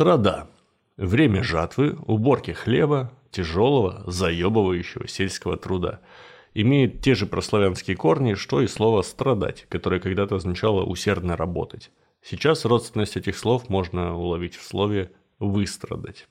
Страда. Время жатвы, уборки хлеба, тяжелого, заебывающего сельского труда. Имеет те же прославянские корни, что и слово «страдать», которое когда-то означало «усердно работать». Сейчас родственность этих слов можно уловить в слове «выстрадать».